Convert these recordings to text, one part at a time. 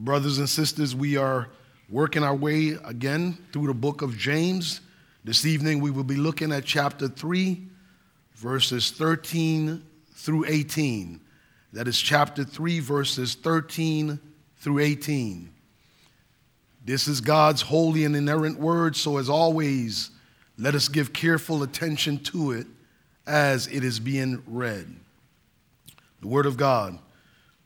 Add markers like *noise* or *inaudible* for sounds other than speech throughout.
Brothers and sisters, we are working our way again through the book of James. This evening we will be looking at chapter 3, verses 13 through 18. That is chapter 3, verses 13 through 18. This is God's holy and inerrant word, so as always, let us give careful attention to it as it is being read. The word of God.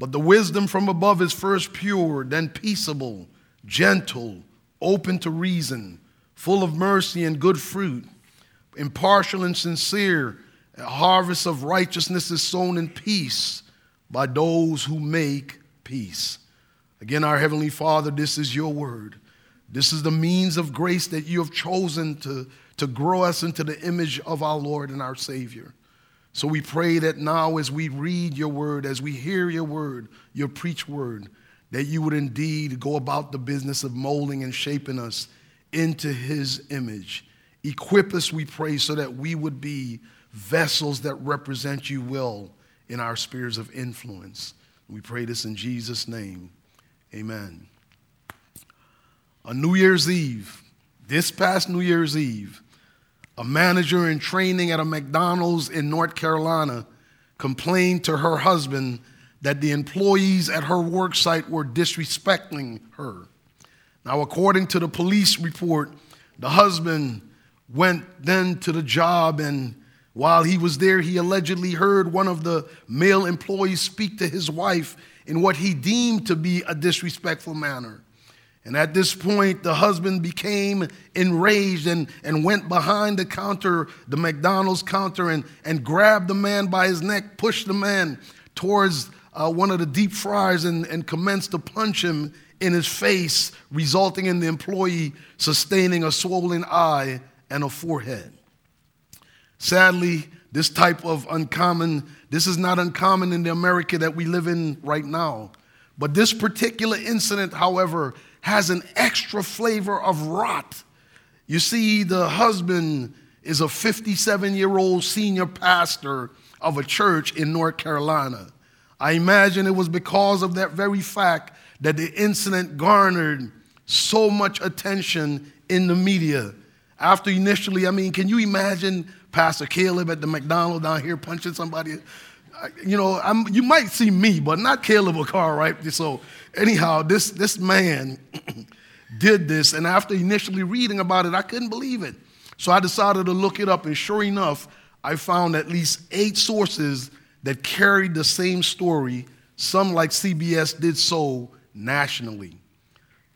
But the wisdom from above is first pure, then peaceable, gentle, open to reason, full of mercy and good fruit, impartial and sincere. A harvest of righteousness is sown in peace by those who make peace. Again, our Heavenly Father, this is your word. This is the means of grace that you have chosen to, to grow us into the image of our Lord and our Savior. So we pray that now, as we read your word, as we hear your word, your preach word, that you would indeed go about the business of molding and shaping us into his image. Equip us, we pray, so that we would be vessels that represent you well in our spheres of influence. We pray this in Jesus' name. Amen. On New Year's Eve, this past New Year's Eve, a manager in training at a McDonald's in North Carolina, complained to her husband that the employees at her work site were disrespecting her. Now, according to the police report, the husband went then to the job, and while he was there, he allegedly heard one of the male employees speak to his wife in what he deemed to be a disrespectful manner. And at this point, the husband became enraged and, and went behind the counter, the McDonald's counter, and, and grabbed the man by his neck, pushed the man towards uh, one of the deep fryers, and, and commenced to punch him in his face, resulting in the employee sustaining a swollen eye and a forehead. Sadly, this type of uncommon, this is not uncommon in the America that we live in right now. But this particular incident, however, has an extra flavor of rot. You see, the husband is a 57 year old senior pastor of a church in North Carolina. I imagine it was because of that very fact that the incident garnered so much attention in the media. After initially, I mean, can you imagine Pastor Caleb at the McDonald's down here punching somebody? You know, I'm, you might see me, but not Caleb Carr, right? So anyhow, this, this man *clears throat* did this, and after initially reading about it, I couldn't believe it. So I decided to look it up, and sure enough, I found at least eight sources that carried the same story, some like CBS did so nationally.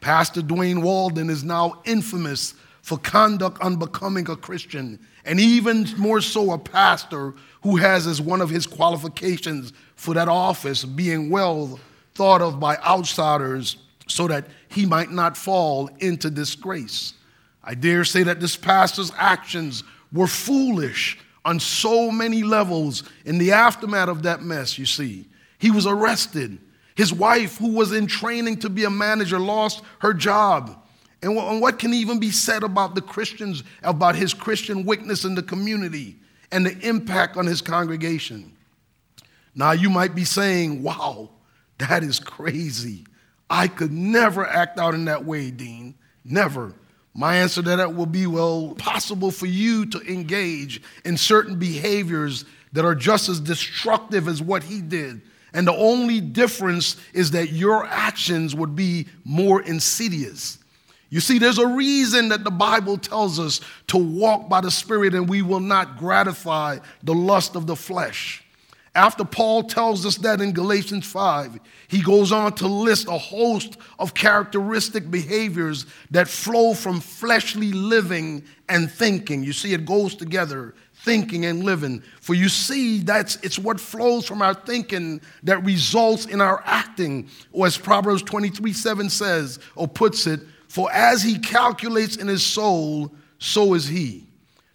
Pastor Dwayne Walden is now infamous for conduct unbecoming a Christian, and even more so, a pastor who has as one of his qualifications for that office being well thought of by outsiders so that he might not fall into disgrace. I dare say that this pastor's actions were foolish on so many levels. In the aftermath of that mess, you see, he was arrested. His wife, who was in training to be a manager, lost her job. And what can even be said about the Christians, about his Christian witness in the community and the impact on his congregation? Now, you might be saying, wow, that is crazy. I could never act out in that way, Dean. Never. My answer to that will be well, possible for you to engage in certain behaviors that are just as destructive as what he did. And the only difference is that your actions would be more insidious. You see, there's a reason that the Bible tells us to walk by the Spirit and we will not gratify the lust of the flesh. After Paul tells us that in Galatians 5, he goes on to list a host of characteristic behaviors that flow from fleshly living and thinking. You see, it goes together thinking and living. For you see, that's it's what flows from our thinking that results in our acting. Or as Proverbs 23 7 says, or puts it, for as he calculates in his soul, so is he.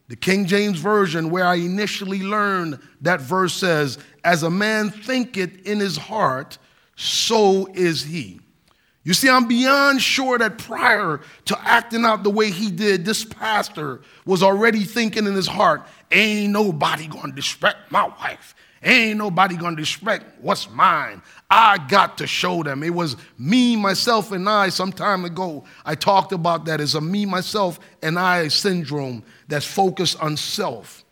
The King James Version, where I initially learned that verse says, As a man thinketh in his heart, so is he. You see, I'm beyond sure that prior to acting out the way he did, this pastor was already thinking in his heart, ain't nobody gonna disrespect my wife. Ain't nobody gonna respect what's mine. I got to show them. It was me, myself, and I some time ago. I talked about that as a me, myself, and I syndrome that's focused on self.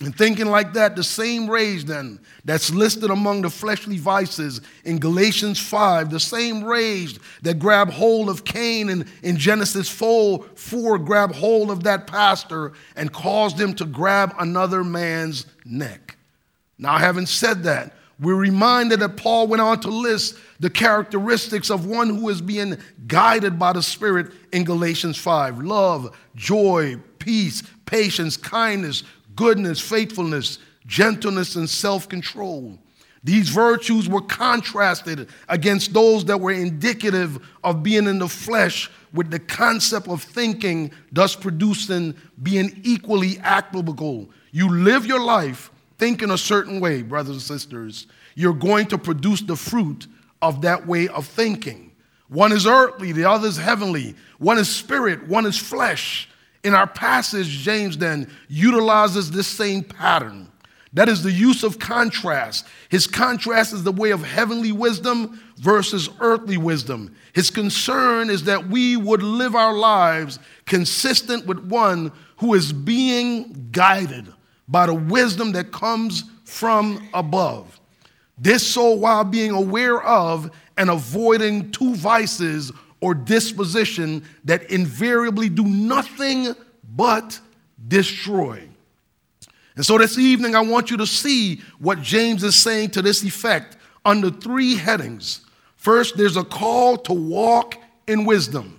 And thinking like that, the same rage then that's listed among the fleshly vices in Galatians 5, the same rage that grabbed hold of Cain and in Genesis 4, 4 grabbed hold of that pastor and caused him to grab another man's neck. Now, having said that, we're reminded that Paul went on to list the characteristics of one who is being guided by the Spirit in Galatians 5 love, joy, peace, patience, kindness, goodness, faithfulness, gentleness, and self control. These virtues were contrasted against those that were indicative of being in the flesh with the concept of thinking, thus producing being equally applicable. You live your life thinking a certain way, brothers and sisters, you're going to produce the fruit of that way of thinking. One is earthly, the other is heavenly. One is spirit, one is flesh. In our passage, James then utilizes this same pattern. That is the use of contrast. His contrast is the way of heavenly wisdom versus earthly wisdom. His concern is that we would live our lives consistent with one who is being guided by the wisdom that comes from above. This so while being aware of and avoiding two vices or disposition that invariably do nothing but destroy. And so this evening, I want you to see what James is saying to this effect under three headings. First, there's a call to walk in wisdom.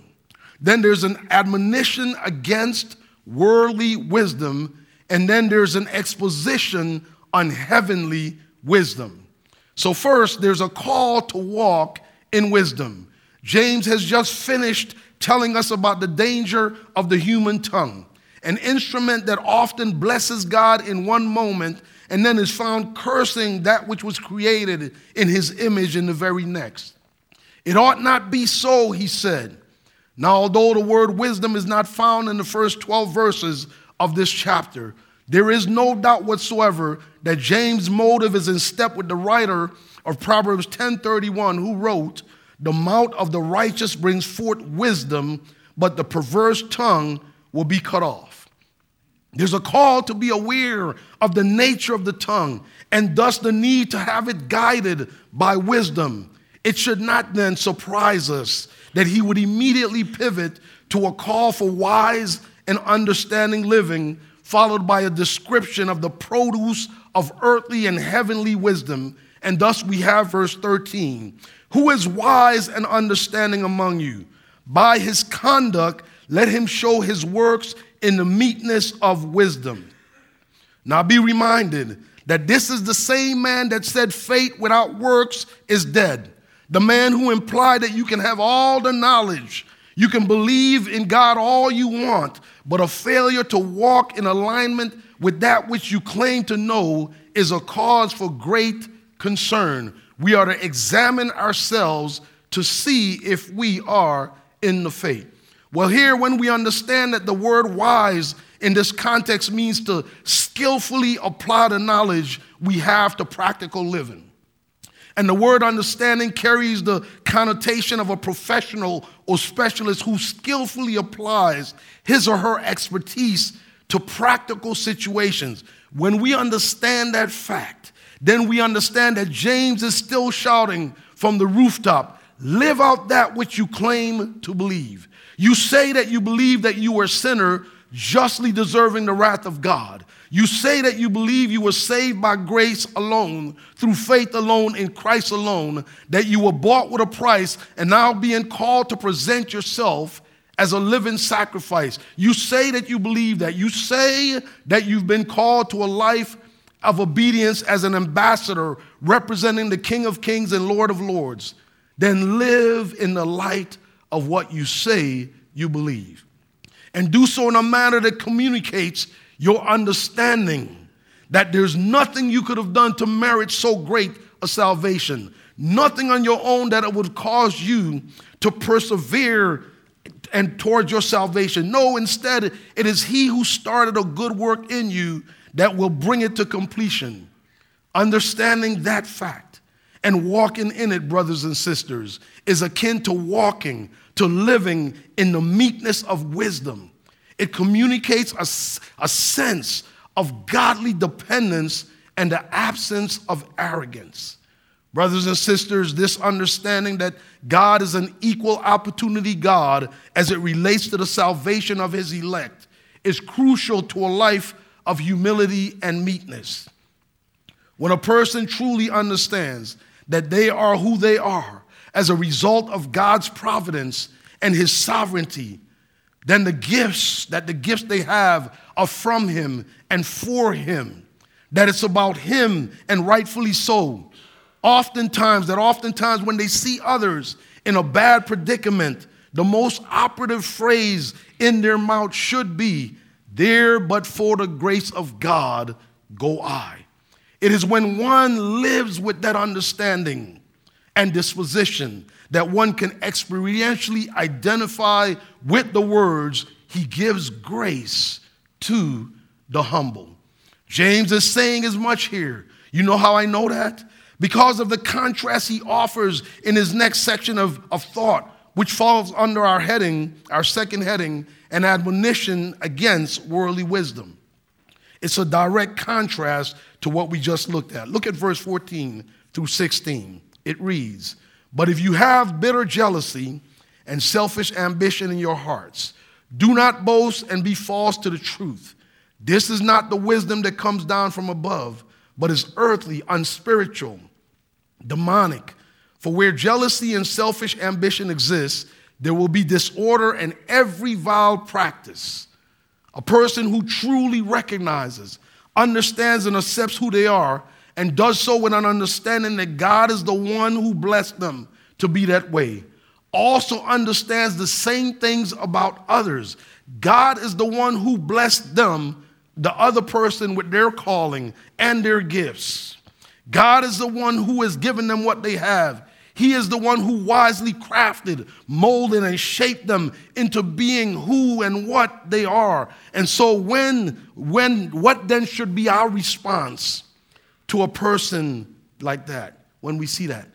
Then there's an admonition against worldly wisdom. And then there's an exposition on heavenly wisdom. So, first, there's a call to walk in wisdom. James has just finished telling us about the danger of the human tongue, an instrument that often blesses God in one moment and then is found cursing that which was created in his image in the very next. It ought not be so, he said. Now, although the word wisdom is not found in the first 12 verses of this chapter, there is no doubt whatsoever that James' motive is in step with the writer of Proverbs 10:31 who wrote, the mouth of the righteous brings forth wisdom, but the perverse tongue will be cut off. There's a call to be aware of the nature of the tongue and thus the need to have it guided by wisdom. It should not then surprise us that he would immediately pivot to a call for wise and understanding living, followed by a description of the produce of earthly and heavenly wisdom. And thus we have verse 13 who is wise and understanding among you? By his conduct, let him show his works in the meekness of wisdom. Now be reminded that this is the same man that said faith without works is dead. The man who implied that you can have all the knowledge, you can believe in God all you want, but a failure to walk in alignment with that which you claim to know is a cause for great concern we are to examine ourselves to see if we are in the faith. Well, here, when we understand that the word wise in this context means to skillfully apply the knowledge we have to practical living. And the word understanding carries the connotation of a professional or specialist who skillfully applies his or her expertise to practical situations. When we understand that fact, then we understand that James is still shouting from the rooftop live out that which you claim to believe. You say that you believe that you are a sinner, justly deserving the wrath of God. You say that you believe you were saved by grace alone, through faith alone, in Christ alone, that you were bought with a price and now being called to present yourself as a living sacrifice. You say that you believe that. You say that you've been called to a life of obedience as an ambassador representing the King of Kings and Lord of Lords. Then live in the light of what you say you believe. And do so in a manner that communicates your understanding that there's nothing you could have done to merit so great a salvation, nothing on your own that it would cause you to persevere and towards your salvation. No, instead, it is He who started a good work in you that will bring it to completion. Understanding that fact and walking in it, brothers and sisters, is akin to walking, to living in the meekness of wisdom. It communicates a, a sense of godly dependence and the absence of arrogance. Brothers and sisters, this understanding that God is an equal opportunity God as it relates to the salvation of his elect is crucial to a life of humility and meekness. When a person truly understands that they are who they are as a result of God's providence and his sovereignty, then the gifts that the gifts they have are from him and for him that it's about him and rightfully so. Oftentimes that oftentimes when they see others in a bad predicament the most operative phrase in their mouth should be there but for the grace of god go i. It is when one lives with that understanding and disposition that one can experientially identify with the words, He gives grace to the humble. James is saying as much here. You know how I know that? Because of the contrast he offers in his next section of, of thought, which falls under our heading, our second heading, an admonition against worldly wisdom. It's a direct contrast to what we just looked at. Look at verse 14 through 16. It reads, but if you have bitter jealousy and selfish ambition in your hearts, do not boast and be false to the truth. This is not the wisdom that comes down from above, but is earthly, unspiritual, demonic. For where jealousy and selfish ambition exists, there will be disorder and every vile practice. A person who truly recognizes, understands, and accepts who they are and does so with an understanding that God is the one who blessed them to be that way. Also understands the same things about others. God is the one who blessed them, the other person, with their calling and their gifts. God is the one who has given them what they have. He is the one who wisely crafted, molded, and shaped them into being who and what they are. And so, when, when, what then should be our response? To a person like that when we see that.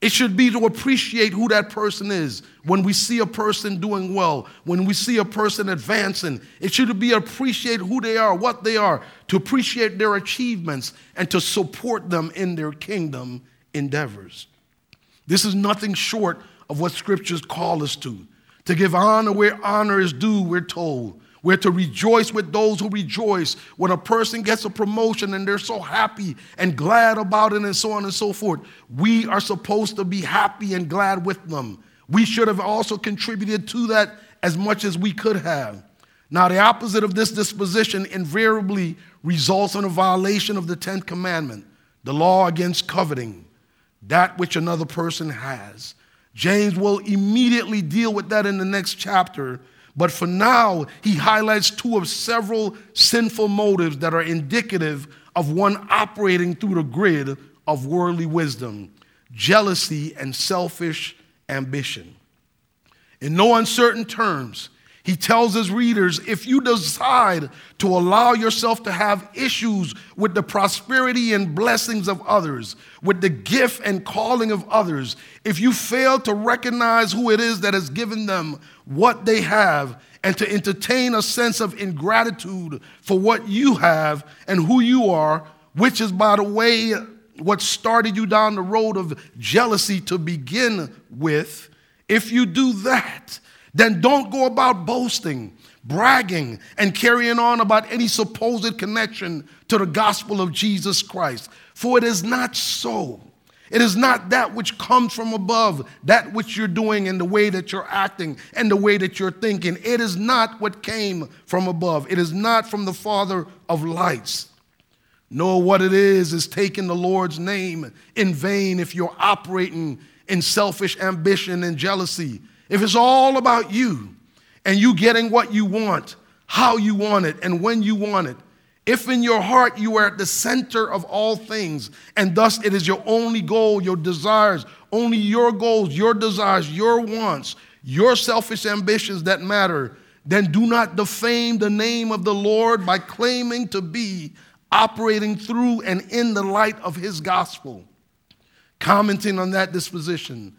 It should be to appreciate who that person is. When we see a person doing well, when we see a person advancing, it should be to appreciate who they are, what they are, to appreciate their achievements, and to support them in their kingdom endeavors. This is nothing short of what scriptures call us to. To give honor where honor is due, we're told. We're to rejoice with those who rejoice. When a person gets a promotion and they're so happy and glad about it, and so on and so forth, we are supposed to be happy and glad with them. We should have also contributed to that as much as we could have. Now, the opposite of this disposition invariably results in a violation of the 10th commandment, the law against coveting, that which another person has. James will immediately deal with that in the next chapter but for now, he highlights two of several sinful motives that are indicative of one operating through the grid of worldly wisdom jealousy and selfish ambition. In no uncertain terms, he tells his readers if you decide to allow yourself to have issues with the prosperity and blessings of others, with the gift and calling of others, if you fail to recognize who it is that has given them what they have, and to entertain a sense of ingratitude for what you have and who you are, which is, by the way, what started you down the road of jealousy to begin with, if you do that, then don't go about boasting, bragging, and carrying on about any supposed connection to the gospel of Jesus Christ. For it is not so. It is not that which comes from above, that which you're doing and the way that you're acting and the way that you're thinking. It is not what came from above. It is not from the Father of lights. Nor what it is is taking the Lord's name in vain if you're operating in selfish ambition and jealousy. If it's all about you and you getting what you want, how you want it, and when you want it, if in your heart you are at the center of all things, and thus it is your only goal, your desires, only your goals, your desires, your wants, your selfish ambitions that matter, then do not defame the name of the Lord by claiming to be operating through and in the light of his gospel. Commenting on that disposition,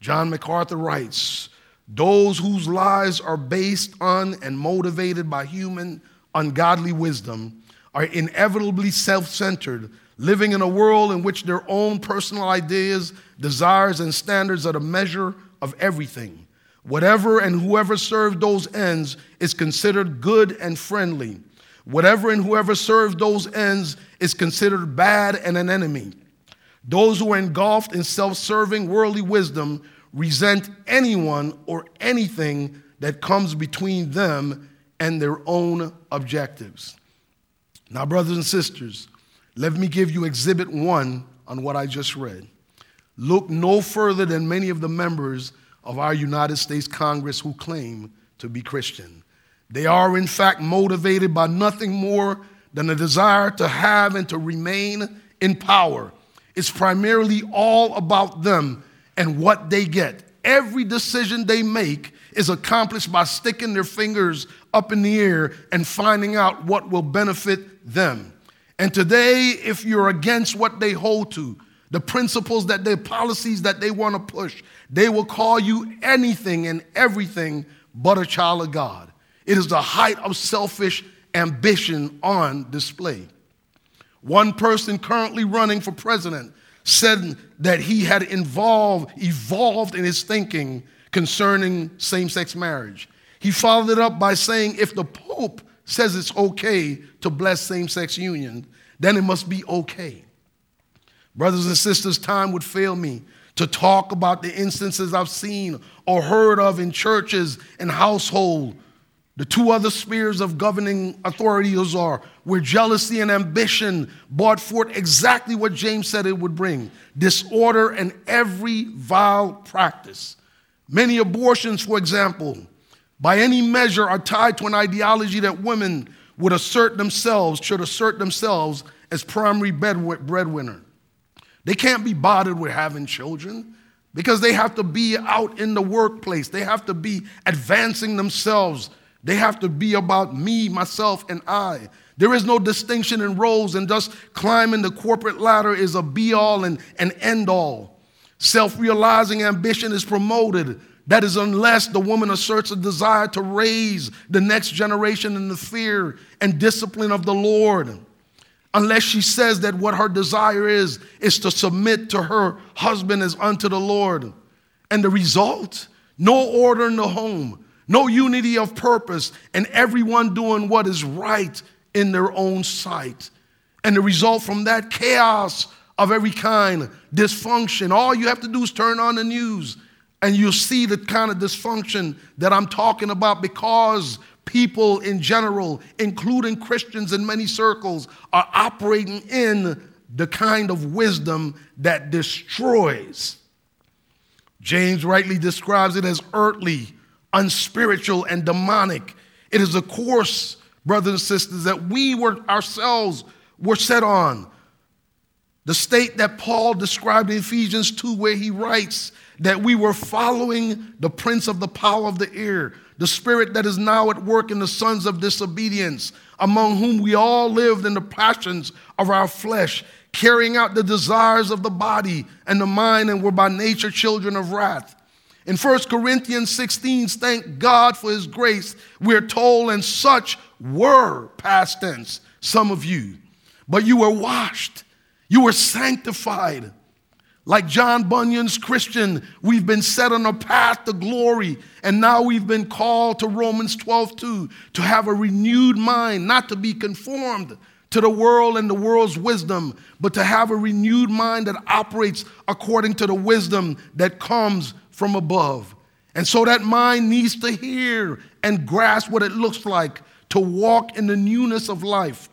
John MacArthur writes Those whose lives are based on and motivated by human ungodly wisdom are inevitably self centered, living in a world in which their own personal ideas, desires, and standards are the measure of everything. Whatever and whoever serves those ends is considered good and friendly. Whatever and whoever serves those ends is considered bad and an enemy. Those who are engulfed in self serving worldly wisdom resent anyone or anything that comes between them and their own objectives. Now, brothers and sisters, let me give you exhibit one on what I just read. Look no further than many of the members of our United States Congress who claim to be Christian. They are, in fact, motivated by nothing more than a desire to have and to remain in power. It's primarily all about them and what they get. Every decision they make is accomplished by sticking their fingers up in the air and finding out what will benefit them. And today, if you're against what they hold to, the principles that their policies that they want to push, they will call you anything and everything but a child of God. It is the height of selfish ambition on display. One person currently running for president said that he had involved, evolved in his thinking concerning same sex marriage. He followed it up by saying, if the Pope says it's okay to bless same sex union, then it must be okay. Brothers and sisters, time would fail me to talk about the instances I've seen or heard of in churches and household. The two other spheres of governing authorities are where jealousy and ambition brought forth exactly what James said it would bring disorder and every vile practice. Many abortions, for example, by any measure are tied to an ideology that women would assert themselves, should assert themselves as primary breadwinner. They can't be bothered with having children because they have to be out in the workplace. They have to be advancing themselves. They have to be about me, myself, and I. There is no distinction in roles, and thus climbing the corporate ladder is a be all and an end all. Self realizing ambition is promoted that is, unless the woman asserts a desire to raise the next generation in the fear and discipline of the Lord, unless she says that what her desire is, is to submit to her husband as unto the Lord. And the result, no order in the home, no unity of purpose, and everyone doing what is right in their own sight. And the result from that chaos of every kind, dysfunction. All you have to do is turn on the news and you'll see the kind of dysfunction that I'm talking about because people in general, including Christians in many circles, are operating in the kind of wisdom that destroys. James rightly describes it as earthly, unspiritual, and demonic. It is a course, brothers and sisters, that we were ourselves were set on. The state that Paul described in Ephesians 2, where he writes that we were following the prince of the power of the air, the spirit that is now at work in the sons of disobedience, among whom we all lived in the passions of our flesh, carrying out the desires of the body and the mind, and were by nature children of wrath. In 1 Corinthians 16, thank God for his grace, we're told, and such were past tense, some of you. But you were washed you were sanctified. Like John Bunyan's Christian, we've been set on a path to glory, and now we've been called to Romans 12 2 to have a renewed mind, not to be conformed to the world and the world's wisdom, but to have a renewed mind that operates according to the wisdom that comes from above. And so that mind needs to hear and grasp what it looks like to walk in the newness of life,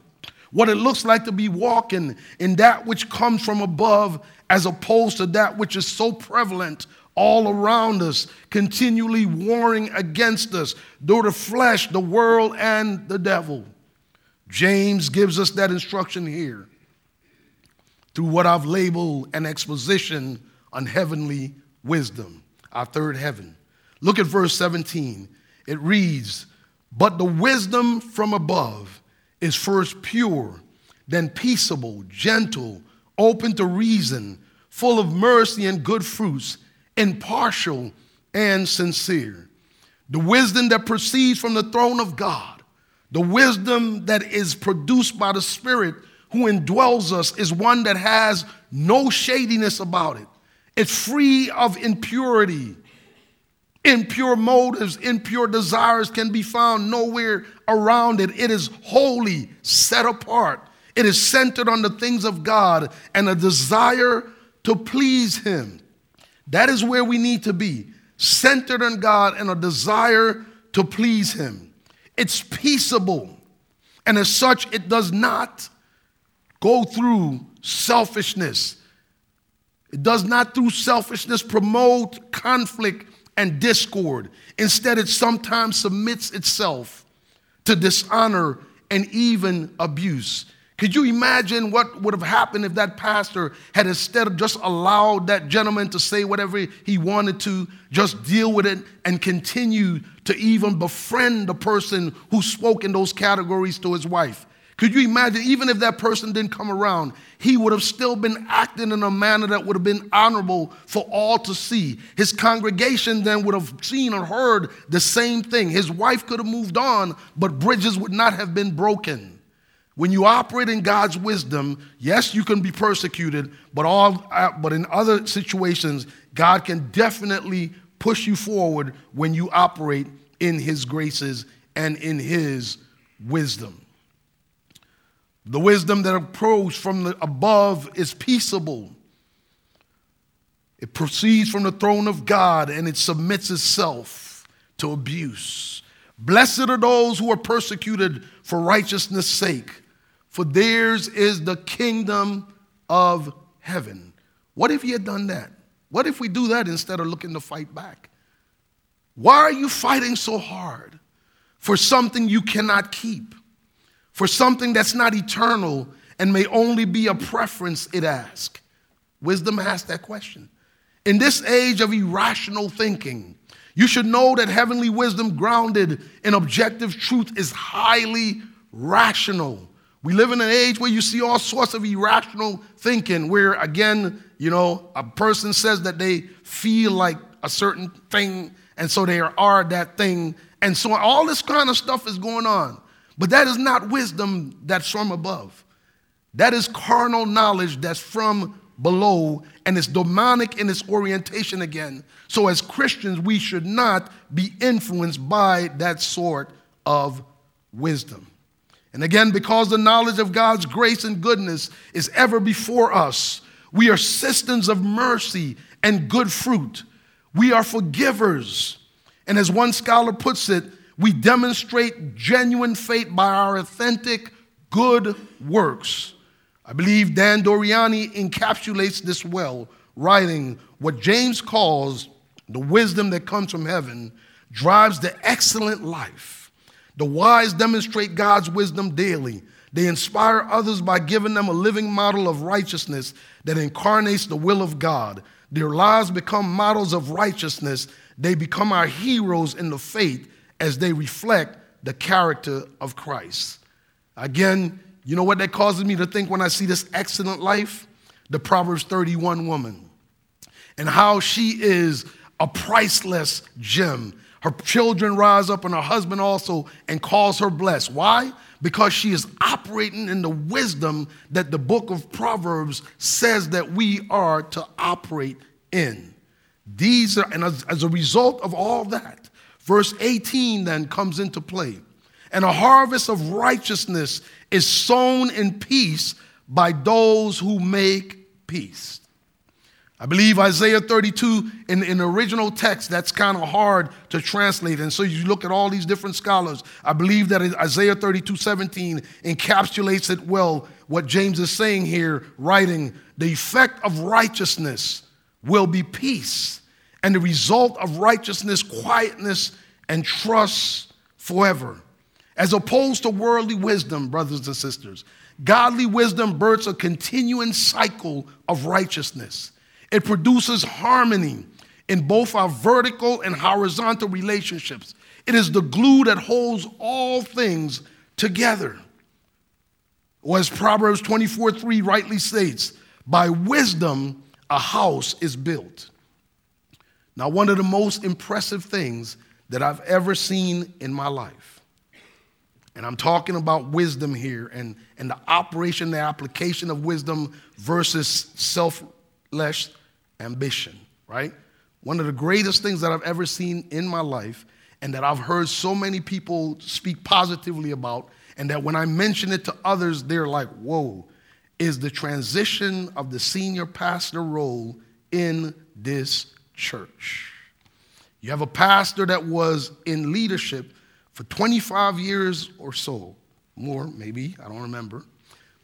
what it looks like to be walking in that which comes from above as opposed to that which is so prevalent all around us, continually warring against us through the flesh, the world, and the devil. James gives us that instruction here through what I've labeled an exposition on heavenly wisdom, our third heaven. Look at verse 17. It reads, But the wisdom from above is first pure, then peaceable, gentle, open to reason, full of mercy and good fruits, impartial and sincere. The wisdom that proceeds from the throne of God, the wisdom that is produced by the Spirit who indwells us, is one that has no shadiness about it. It's free of impurity. Impure motives, impure desires can be found nowhere around it. It is holy, set apart. It is centered on the things of God and a desire to please Him. That is where we need to be centered on God and a desire to please Him. It's peaceable, and as such, it does not go through selfishness. It does not, through selfishness, promote conflict and discord. Instead, it sometimes submits itself to dishonor and even abuse. Could you imagine what would have happened if that pastor had instead of just allowed that gentleman to say whatever he wanted to, just deal with it and continue to even befriend the person who spoke in those categories to his wife? Could you imagine, even if that person didn't come around, he would have still been acting in a manner that would have been honorable for all to see. His congregation then would have seen or heard the same thing. His wife could have moved on, but bridges would not have been broken. When you operate in God's wisdom, yes, you can be persecuted, but, all, uh, but in other situations, God can definitely push you forward when you operate in His graces and in His wisdom. The wisdom that approaches from above is peaceable. It proceeds from the throne of God and it submits itself to abuse. Blessed are those who are persecuted for righteousness' sake for theirs is the kingdom of heaven. What if you had done that? What if we do that instead of looking to fight back? Why are you fighting so hard for something you cannot keep? For something that's not eternal and may only be a preference, it asks. Wisdom asks that question. In this age of irrational thinking, you should know that heavenly wisdom grounded in objective truth is highly rational we live in an age where you see all sorts of irrational thinking, where again, you know, a person says that they feel like a certain thing, and so they are that thing. And so all this kind of stuff is going on. But that is not wisdom that's from above. That is carnal knowledge that's from below, and it's demonic in its orientation again. So, as Christians, we should not be influenced by that sort of wisdom. And again, because the knowledge of God's grace and goodness is ever before us, we are systems of mercy and good fruit. We are forgivers. And as one scholar puts it, we demonstrate genuine faith by our authentic good works. I believe Dan Doriani encapsulates this well, writing what James calls the wisdom that comes from heaven drives the excellent life the wise demonstrate God's wisdom daily. They inspire others by giving them a living model of righteousness that incarnates the will of God. Their lives become models of righteousness. They become our heroes in the faith as they reflect the character of Christ. Again, you know what that causes me to think when I see this excellent life? The Proverbs 31 woman and how she is a priceless gem her children rise up and her husband also and calls her blessed. Why? Because she is operating in the wisdom that the book of Proverbs says that we are to operate in. These are, and as, as a result of all that, verse 18 then comes into play. and a harvest of righteousness is sown in peace by those who make peace. I believe Isaiah 32 in, the original text, that's kind of hard to translate. And so you look at all these different scholars. I believe that Isaiah 32 17 encapsulates it well, what James is saying here, writing, the effect of righteousness will be peace, and the result of righteousness, quietness, and trust forever. As opposed to worldly wisdom, brothers and sisters, godly wisdom births a continuing cycle of righteousness. It produces harmony in both our vertical and horizontal relationships. It is the glue that holds all things together. Or as Proverbs 24 3 rightly states, by wisdom a house is built. Now, one of the most impressive things that I've ever seen in my life, and I'm talking about wisdom here and, and the operation, the application of wisdom versus selfless ambition, right? One of the greatest things that I've ever seen in my life and that I've heard so many people speak positively about, and that when I mention it to others, they're like, whoa, is the transition of the senior pastor role in this church. You have a pastor that was in leadership for 25 years or so, more maybe, I don't remember.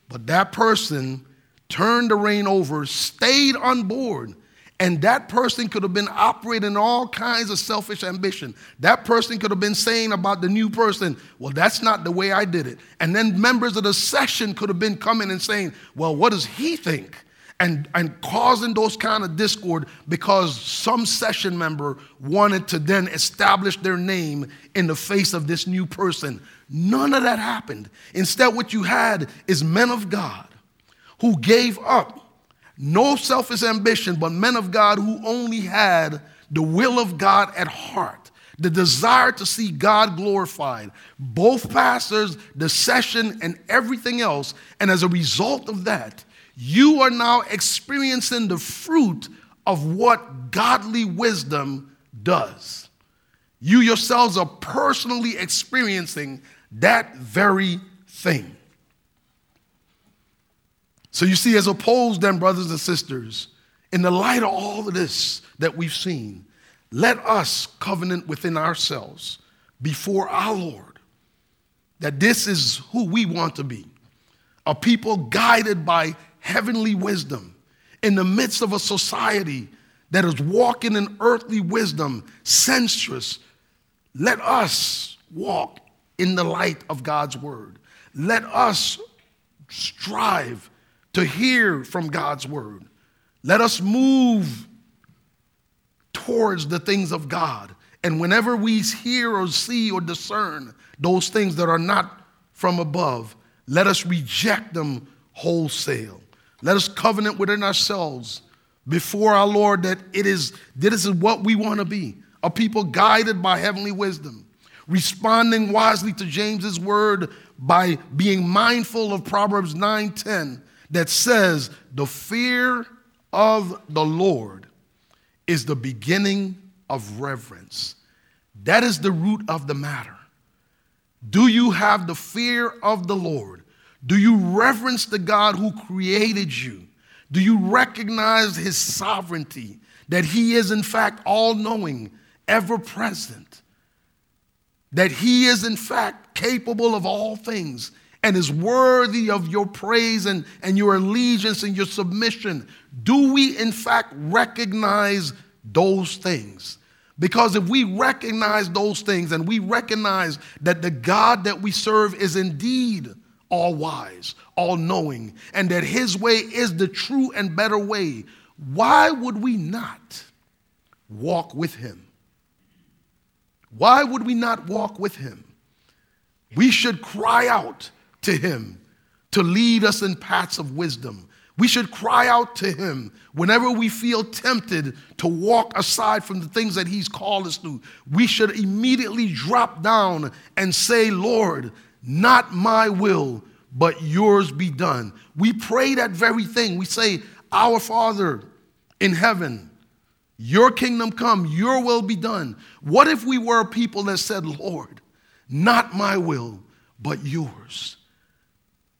But that person turned the rein over, stayed on board, and that person could have been operating all kinds of selfish ambition. That person could have been saying about the new person, well, that's not the way I did it. And then members of the session could have been coming and saying, well, what does he think? And, and causing those kind of discord because some session member wanted to then establish their name in the face of this new person. None of that happened. Instead, what you had is men of God who gave up no selfish ambition, but men of God who only had the will of God at heart, the desire to see God glorified. Both pastors, the session, and everything else. And as a result of that, you are now experiencing the fruit of what godly wisdom does. You yourselves are personally experiencing that very thing. So you see, as opposed, then, brothers and sisters, in the light of all of this that we've seen, let us covenant within ourselves before our Lord that this is who we want to be a people guided by heavenly wisdom in the midst of a society that is walking in earthly wisdom, sensuous. Let us walk in the light of God's word. Let us strive to hear from God's word. Let us move towards the things of God. And whenever we hear or see or discern those things that are not from above, let us reject them wholesale. Let us covenant within ourselves before our Lord that it is this is what we want to be a people guided by heavenly wisdom, responding wisely to James's word by being mindful of Proverbs 9:10 that says the fear of the Lord is the beginning of reverence. That is the root of the matter. Do you have the fear of the Lord? Do you reverence the God who created you? Do you recognize his sovereignty, that he is in fact all knowing, ever present? That he is in fact capable of all things and is worthy of your praise and, and your allegiance and your submission? Do we, in fact, recognize those things? Because if we recognize those things and we recognize that the God that we serve is indeed all wise, all knowing, and that his way is the true and better way, why would we not walk with him? Why would we not walk with him? We should cry out to Him to lead us in paths of wisdom. We should cry out to Him whenever we feel tempted to walk aside from the things that He's called us to. We should immediately drop down and say, Lord, not my will, but yours be done. We pray that very thing. We say, Our Father in heaven, your kingdom come, your will be done. What if we were a people that said, Lord, Not my will, but yours.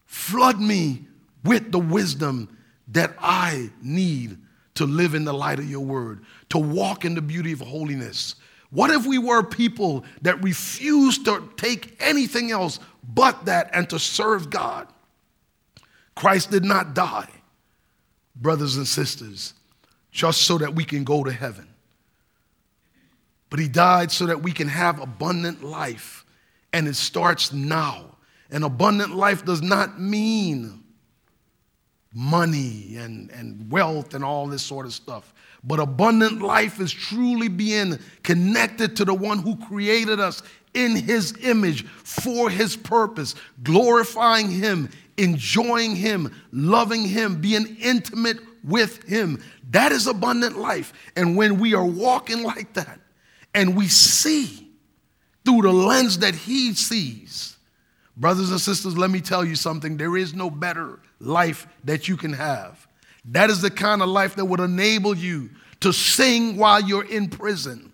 Flood me with the wisdom that I need to live in the light of your word, to walk in the beauty of holiness. What if we were people that refused to take anything else but that and to serve God? Christ did not die, brothers and sisters, just so that we can go to heaven. But he died so that we can have abundant life, and it starts now. And abundant life does not mean money and, and wealth and all this sort of stuff. But abundant life is truly being connected to the one who created us in his image for his purpose, glorifying him, enjoying him, loving him, being intimate with him. That is abundant life. And when we are walking like that and we see through the lens that he sees, brothers and sisters, let me tell you something there is no better life that you can have. That is the kind of life that would enable you to sing while you're in prison,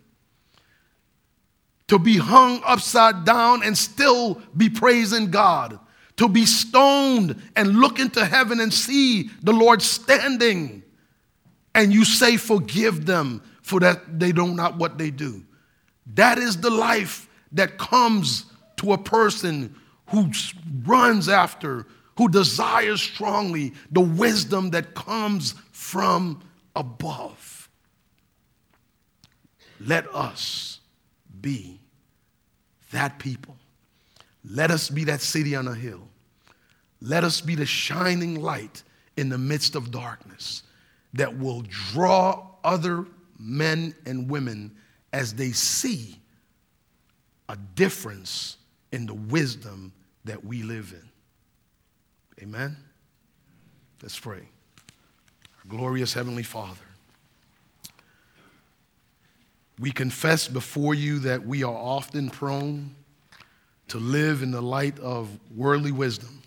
to be hung upside down and still be praising God, to be stoned and look into heaven and see the Lord standing, and you say, Forgive them for that they know not what they do. That is the life that comes to a person who runs after who desires strongly the wisdom that comes from above. Let us be that people. Let us be that city on a hill. Let us be the shining light in the midst of darkness that will draw other men and women as they see a difference in the wisdom that we live in. Amen? Let's pray. Our glorious Heavenly Father, we confess before you that we are often prone to live in the light of worldly wisdom.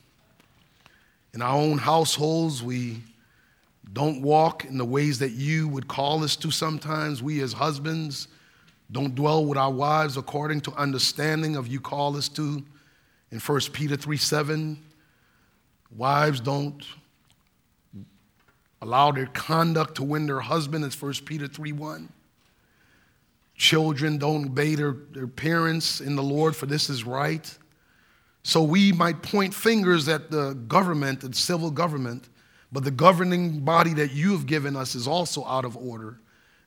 In our own households, we don't walk in the ways that you would call us to sometimes. We, as husbands, don't dwell with our wives according to understanding of you call us to. In 1 Peter 3 7, Wives don't allow their conduct to win their husband, as 1 Peter 3 1. Children don't obey their, their parents in the Lord, for this is right. So we might point fingers at the government and civil government, but the governing body that you have given us is also out of order.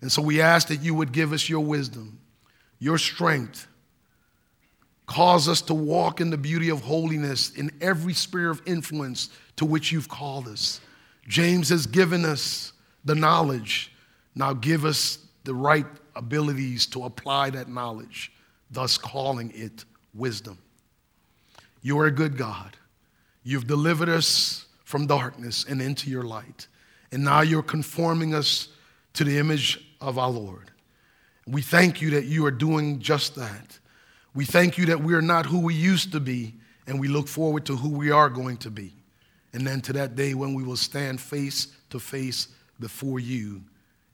And so we ask that you would give us your wisdom, your strength, Cause us to walk in the beauty of holiness in every sphere of influence to which you've called us. James has given us the knowledge. Now give us the right abilities to apply that knowledge, thus calling it wisdom. You are a good God. You've delivered us from darkness and into your light. And now you're conforming us to the image of our Lord. We thank you that you are doing just that. We thank you that we are not who we used to be, and we look forward to who we are going to be. And then to that day when we will stand face to face before you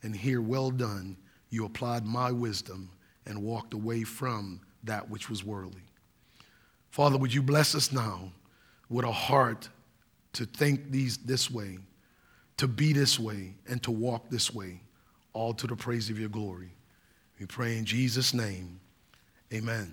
and hear, Well done, you applied my wisdom and walked away from that which was worldly. Father, would you bless us now with a heart to think these this way, to be this way, and to walk this way, all to the praise of your glory. We pray in Jesus' name. Amen.